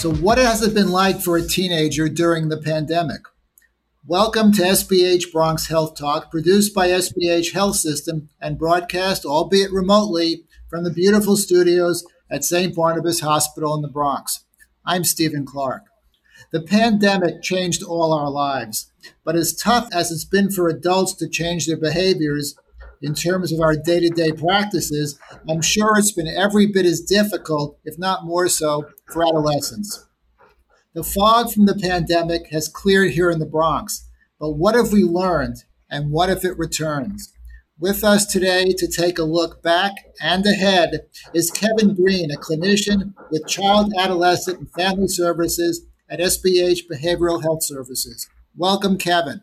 So, what has it been like for a teenager during the pandemic? Welcome to SBH Bronx Health Talk, produced by SBH Health System and broadcast, albeit remotely, from the beautiful studios at St. Barnabas Hospital in the Bronx. I'm Stephen Clark. The pandemic changed all our lives, but as tough as it's been for adults to change their behaviors in terms of our day to day practices, I'm sure it's been every bit as difficult, if not more so, for adolescents. The fog from the pandemic has cleared here in the Bronx, but what have we learned and what if it returns? With us today to take a look back and ahead is Kevin Green, a clinician with Child, Adolescent, and Family Services at SBH Behavioral Health Services. Welcome, Kevin.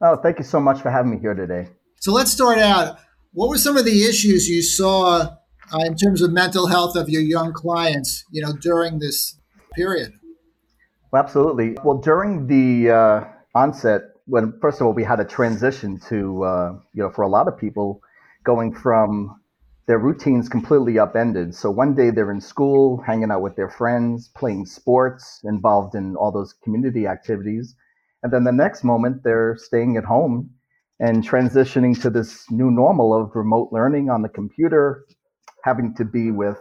Oh, thank you so much for having me here today. So let's start out. What were some of the issues you saw uh, in terms of mental health of your young clients, you know, during this period? Well, absolutely. Well, during the uh, onset, when first of all we had a transition to, uh, you know, for a lot of people, going from their routines completely upended. So one day they're in school, hanging out with their friends, playing sports, involved in all those community activities, and then the next moment they're staying at home and transitioning to this new normal of remote learning on the computer, having to be with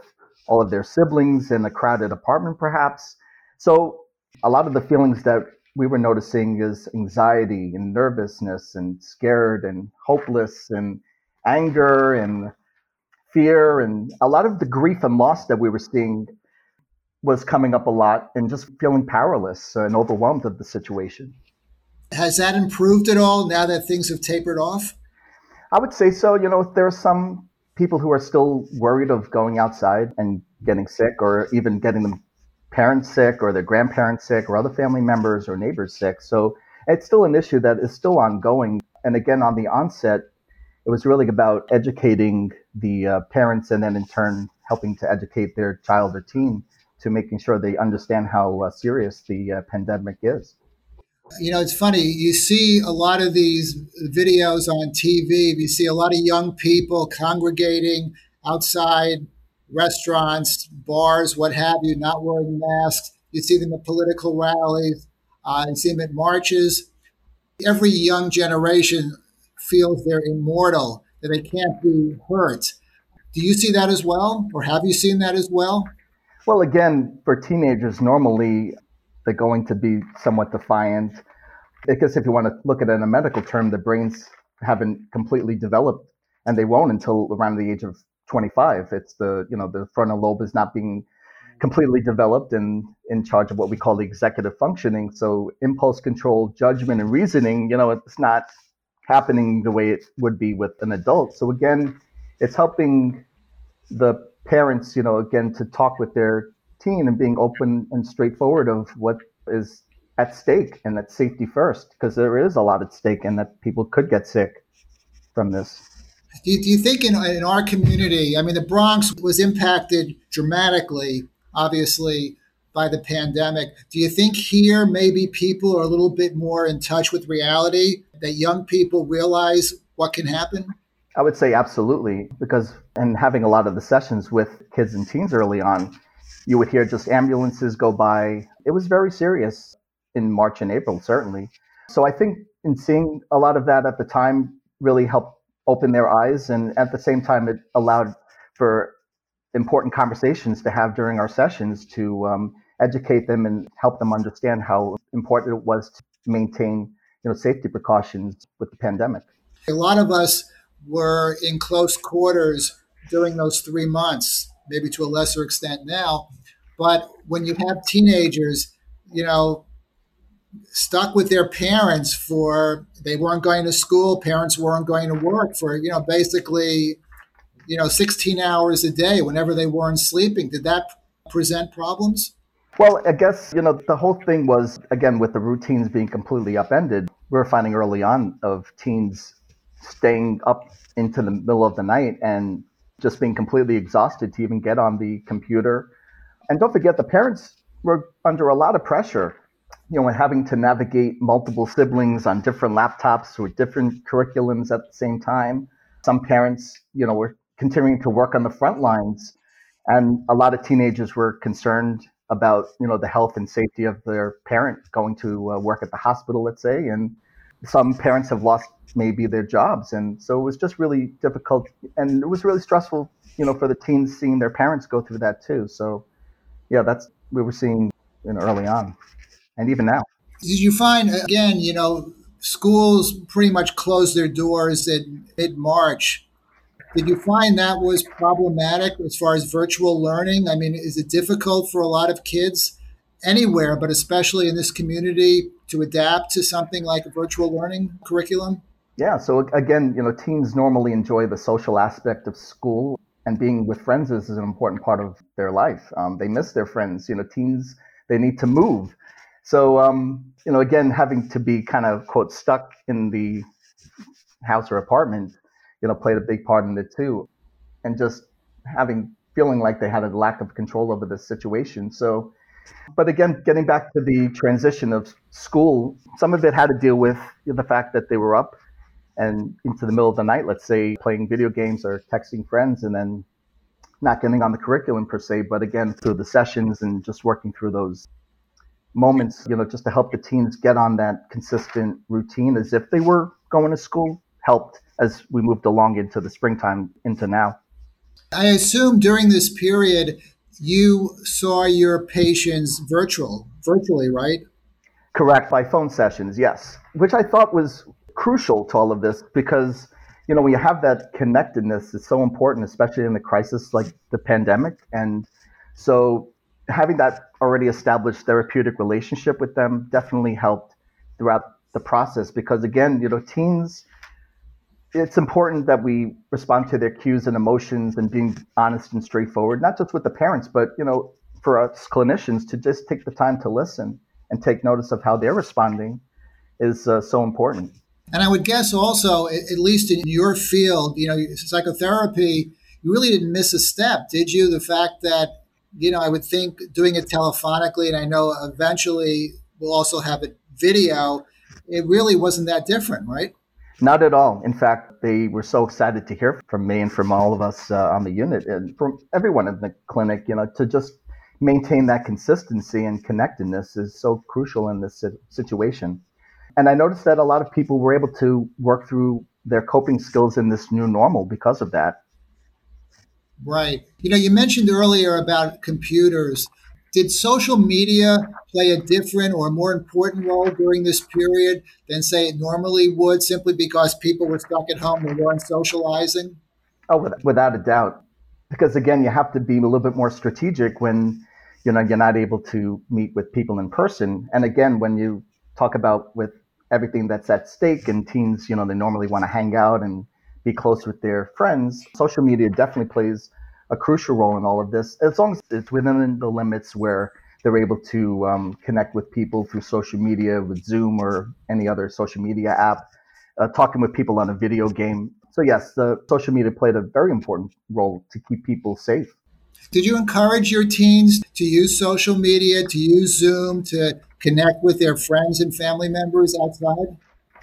all of their siblings in a crowded apartment, perhaps. So a lot of the feelings that we were noticing is anxiety and nervousness and scared and hopeless and anger and fear and a lot of the grief and loss that we were seeing was coming up a lot and just feeling powerless and overwhelmed of the situation. Has that improved at all now that things have tapered off? I would say so. You know, there are some people who are still worried of going outside and getting sick or even getting them parents sick or their grandparents sick or other family members or neighbors sick. So it's still an issue that is still ongoing. And again, on the onset, it was really about educating the uh, parents and then in turn helping to educate their child or teen to making sure they understand how uh, serious the uh, pandemic is. You know, it's funny. You see a lot of these videos on TV. You see a lot of young people congregating outside restaurants, bars, what have you, not wearing masks. You see them at political rallies, uh, you see them at marches. Every young generation feels they're immortal, that they can't be hurt. Do you see that as well, or have you seen that as well? Well, again, for teenagers, normally they're going to be somewhat defiant. Because if you want to look at it in a medical term, the brains haven't completely developed, and they won't until around the age of 25. It's the, you know, the frontal lobe is not being completely developed and in charge of what we call the executive functioning. So impulse control, judgment, and reasoning, you know, it's not happening the way it would be with an adult. So again, it's helping the parents, you know, again, to talk with their teen and being open and straightforward of what is at stake and that safety first, because there is a lot at stake and that people could get sick from this. Do you, do you think in, in our community, I mean, the Bronx was impacted dramatically, obviously, by the pandemic. Do you think here maybe people are a little bit more in touch with reality, that young people realize what can happen? I would say absolutely, because and having a lot of the sessions with kids and teens early on, you would hear just ambulances go by. It was very serious in March and April, certainly. So I think in seeing a lot of that at the time really helped open their eyes. And at the same time, it allowed for important conversations to have during our sessions to um, educate them and help them understand how important it was to maintain you know, safety precautions with the pandemic. A lot of us were in close quarters during those three months, maybe to a lesser extent now. But when you have teenagers, you know, stuck with their parents for they weren't going to school parents weren't going to work for you know basically you know 16 hours a day whenever they weren't sleeping did that present problems well i guess you know the whole thing was again with the routines being completely upended we were finding early on of teens staying up into the middle of the night and just being completely exhausted to even get on the computer and don't forget the parents were under a lot of pressure you know, having to navigate multiple siblings on different laptops with different curriculums at the same time. Some parents, you know, were continuing to work on the front lines, and a lot of teenagers were concerned about you know the health and safety of their parent going to uh, work at the hospital, let's say, and some parents have lost maybe their jobs, and so it was just really difficult, and it was really stressful, you know, for the teens seeing their parents go through that too. So, yeah, that's we were seeing you know, early on, and even now. Did you find again, you know, schools pretty much closed their doors in mid March? Did you find that was problematic as far as virtual learning? I mean, is it difficult for a lot of kids anywhere, but especially in this community, to adapt to something like a virtual learning curriculum? Yeah. So again, you know, teens normally enjoy the social aspect of school, and being with friends is an important part of their life. Um, they miss their friends. You know, teens they need to move. So um, you know, again, having to be kind of quote stuck in the house or apartment you know, played a big part in it too. And just having feeling like they had a lack of control over the situation. So, but again, getting back to the transition of school, some of it had to deal with the fact that they were up and into the middle of the night, let's say, playing video games or texting friends, and then not getting on the curriculum per se, but again, through the sessions and just working through those moments, you know, just to help the teens get on that consistent routine as if they were going to school helped as we moved along into the springtime into now. I assume during this period you saw your patients virtual, virtually, right? Correct, by phone sessions, yes. Which I thought was crucial to all of this because you know when you have that connectedness it's so important especially in a crisis like the pandemic and so having that already established therapeutic relationship with them definitely helped throughout the process because again you know teens it's important that we respond to their cues and emotions and being honest and straightforward, not just with the parents, but you know, for us clinicians to just take the time to listen and take notice of how they're responding is uh, so important. And I would guess also, at least in your field, you know, psychotherapy, you really didn't miss a step, did you? The fact that, you know, I would think doing it telephonically, and I know eventually we'll also have it video, it really wasn't that different, right? Not at all. In fact, they were so excited to hear from me and from all of us uh, on the unit and from everyone in the clinic, you know, to just maintain that consistency and connectedness is so crucial in this situation. And I noticed that a lot of people were able to work through their coping skills in this new normal because of that. Right. You know, you mentioned earlier about computers. Did social media play a different or more important role during this period than, say, it normally would, simply because people were stuck at home and weren't socializing? Oh, without a doubt. Because again, you have to be a little bit more strategic when you know you're not able to meet with people in person. And again, when you talk about with everything that's at stake and teens, you know, they normally want to hang out and be close with their friends. Social media definitely plays a crucial role in all of this, as long as it's within the limits where they're able to um, connect with people through social media, with Zoom or any other social media app, uh, talking with people on a video game. So, yes, the social media played a very important role to keep people safe. Did you encourage your teens to use social media, to use Zoom, to connect with their friends and family members outside?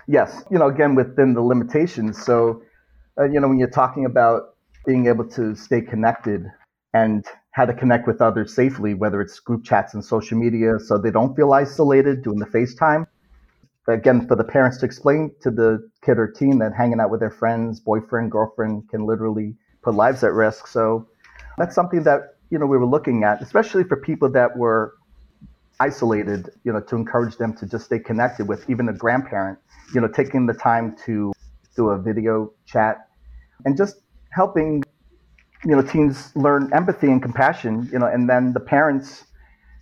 Yes, you know, again, within the limitations. So, uh, you know, when you're talking about being able to stay connected and how to connect with others safely, whether it's group chats and social media, so they don't feel isolated doing the FaceTime. Again, for the parents to explain to the kid or teen that hanging out with their friends, boyfriend, girlfriend can literally put lives at risk. So that's something that, you know, we were looking at, especially for people that were isolated, you know, to encourage them to just stay connected with even a grandparent, you know, taking the time to do a video chat and just helping you know teens learn empathy and compassion you know and then the parents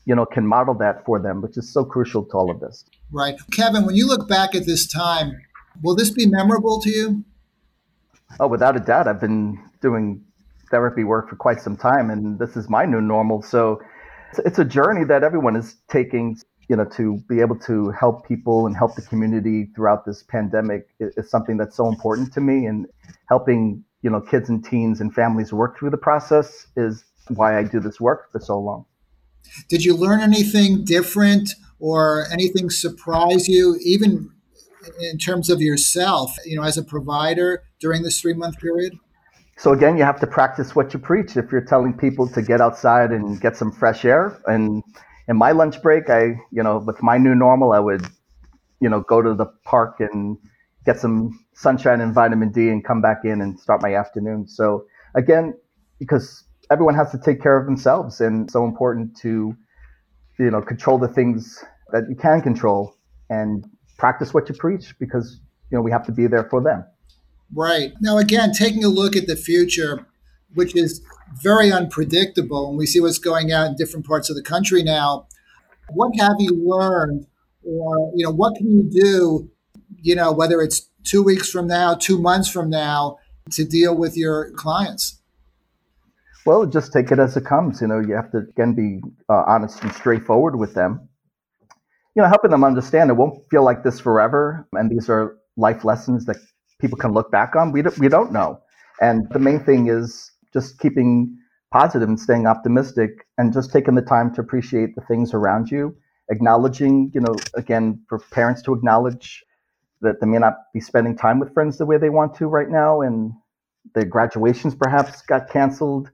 you know can model that for them which is so crucial to all of this. Right. Kevin when you look back at this time will this be memorable to you? Oh without a doubt. I've been doing therapy work for quite some time and this is my new normal. So it's, a journey that everyone is taking you know to be able to help people and help the community throughout this pandemic is something that's so important to me and helping you know kids and teens and families work through the process is why I do this work for so long. Did you learn anything different or anything surprise you, even in terms of yourself, you know, as a provider during this three month period? so again, you have to practice what you preach. If you're telling people to get outside and get some fresh air, and in my lunch break, I, you know, with my new normal, I would, you know, go to the park and get some sunshine and vitamin D and come back in and start my afternoon. So again, because everyone has to take care of themselves and so important to, you know, control the things that you can control and practice what you preach because, you know, we have to be there for them. Right. Now, again, taking a look at the future, which is very unpredictable, and we see what's going on in different parts of the country now. What have you learned, or you know, what can you do, you know, whether it's two weeks from now, two months from now, to deal with your clients? Well, just take it as it comes. You know, you have to again be uh, honest and straightforward with them. You know, helping them understand it won't feel like this forever, and these are life lessons that people can look back on. We don't, we don't know. And the main thing is just keeping positive and staying optimistic and just taking the time to appreciate the things around you, acknowledging, you know, again, for parents to acknowledge that they may not be spending time with friends the way they want to right now and their graduations perhaps got canceled.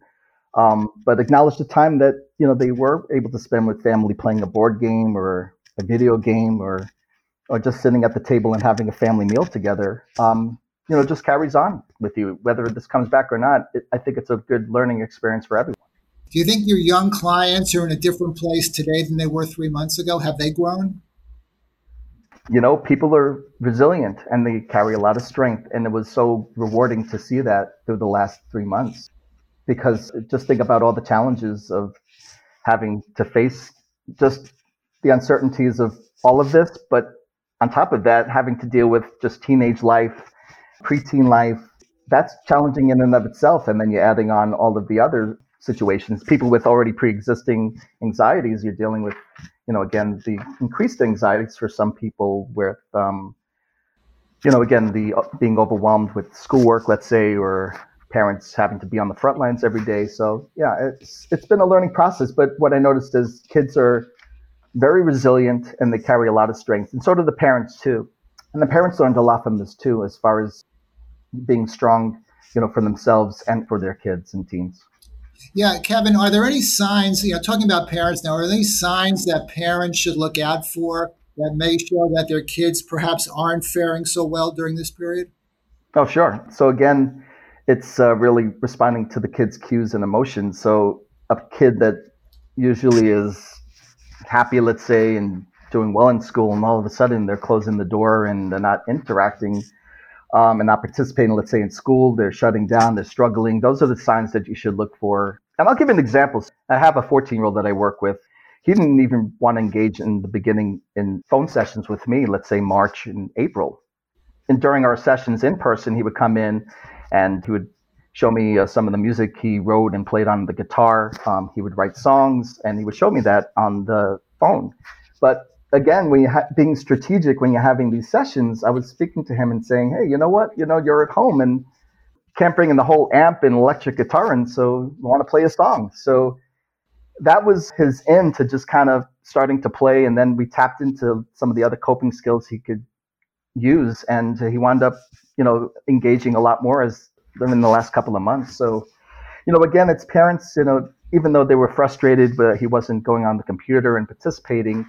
Um, but acknowledge the time that, you know, they were able to spend with family playing a board game or a video game or or just sitting at the table and having a family meal together, um, you know, just carries on with you. Whether this comes back or not, it, I think it's a good learning experience for everyone. Do you think your young clients are in a different place today than they were three months ago? Have they grown? You know, people are resilient and they carry a lot of strength. And it was so rewarding to see that through the last three months. Because just think about all the challenges of having to face just the uncertainties of all of this, but on top of that, having to deal with just teenage life, preteen life, that's challenging in and of itself. And then you're adding on all of the other situations, people with already pre-existing anxieties, you're dealing with, you know, again, the increased anxieties for some people with, um, you know, again, the uh, being overwhelmed with schoolwork, let's say, or parents having to be on the front lines every day. So yeah, it's it's been a learning process. But what I noticed is kids are very resilient and they carry a lot of strength. And so do the parents too. And the parents learned a lot from this too, as far as being strong, you know, for themselves and for their kids and teens. Yeah, Kevin, are there any signs, you know, talking about parents now, are there any signs that parents should look out for that may show that their kids perhaps aren't faring so well during this period? Oh, sure. So again, it's uh, really responding to the kid's cues and emotions. So a kid that usually is happy, let's say, and doing well in school, and all of a sudden they're closing the door and they're not interacting um, and not participating, let's say, in school, they're shutting down, they're struggling. Those are the signs that you should look for. And I'll give an example. I have a 14 year old that I work with. He didn't even want to engage in the beginning in phone sessions with me, let's say March and April. And during our sessions in person, he would come in and he would show me uh, some of the music he wrote and played on the guitar. Um, he would write songs and he would show me that on the phone. But again, when you ha- being strategic when you're having these sessions, I was speaking to him and saying, "Hey, you know what? You know, you're at home and can't bring in the whole amp and electric guitar, and so want to play a song." So that was his end to just kind of starting to play, and then we tapped into some of the other coping skills he could use, and he wound up, you know, engaging a lot more as in the last couple of months. So, you know, again, it's parents, you know, even though they were frustrated but he wasn't going on the computer and participating,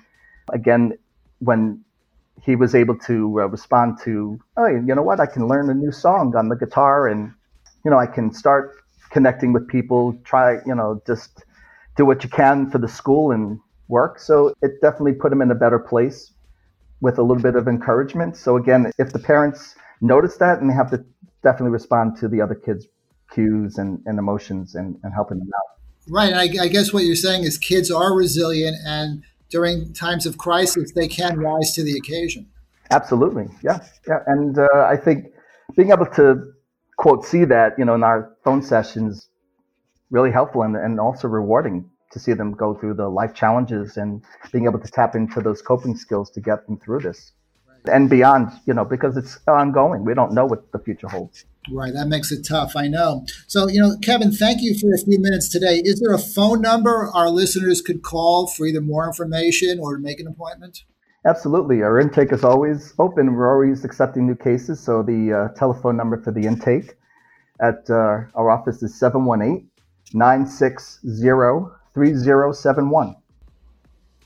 again, when he was able to uh, respond to, oh, you know what, I can learn a new song on the guitar and, you know, I can start connecting with people, try, you know, just do what you can for the school and work. So it definitely put him in a better place with a little bit of encouragement. So again, if the parents notice that and they have to definitely respond to the other kids' cues and, and emotions and, and helping them out. Right. I, I guess what you're saying is kids are resilient and during times of crisis, they can rise to the occasion. Absolutely. Yeah. Yeah. And uh, I think being able to quote see that, you know, in our phone sessions really helpful and, and also rewarding to see them go through the life challenges and being able to tap into those coping skills to get them through this and beyond, you know, because it's ongoing. We don't know what the future holds. Right. That makes it tough. I know. So, you know, Kevin, thank you for a few minutes today. Is there a phone number our listeners could call for either more information or to make an appointment? Absolutely. Our intake is always open. We're always accepting new cases. So the uh, telephone number for the intake at uh, our office is 718 960 3071.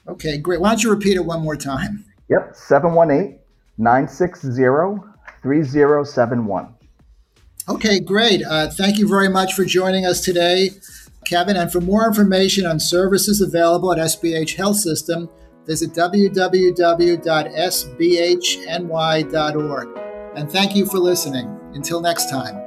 Okay, great. Why don't you repeat it one more time? Yep, 718 960 3071. Okay, great. Uh, thank you very much for joining us today, Kevin. And for more information on services available at SBH Health System, visit www.sbhny.org. And thank you for listening. Until next time.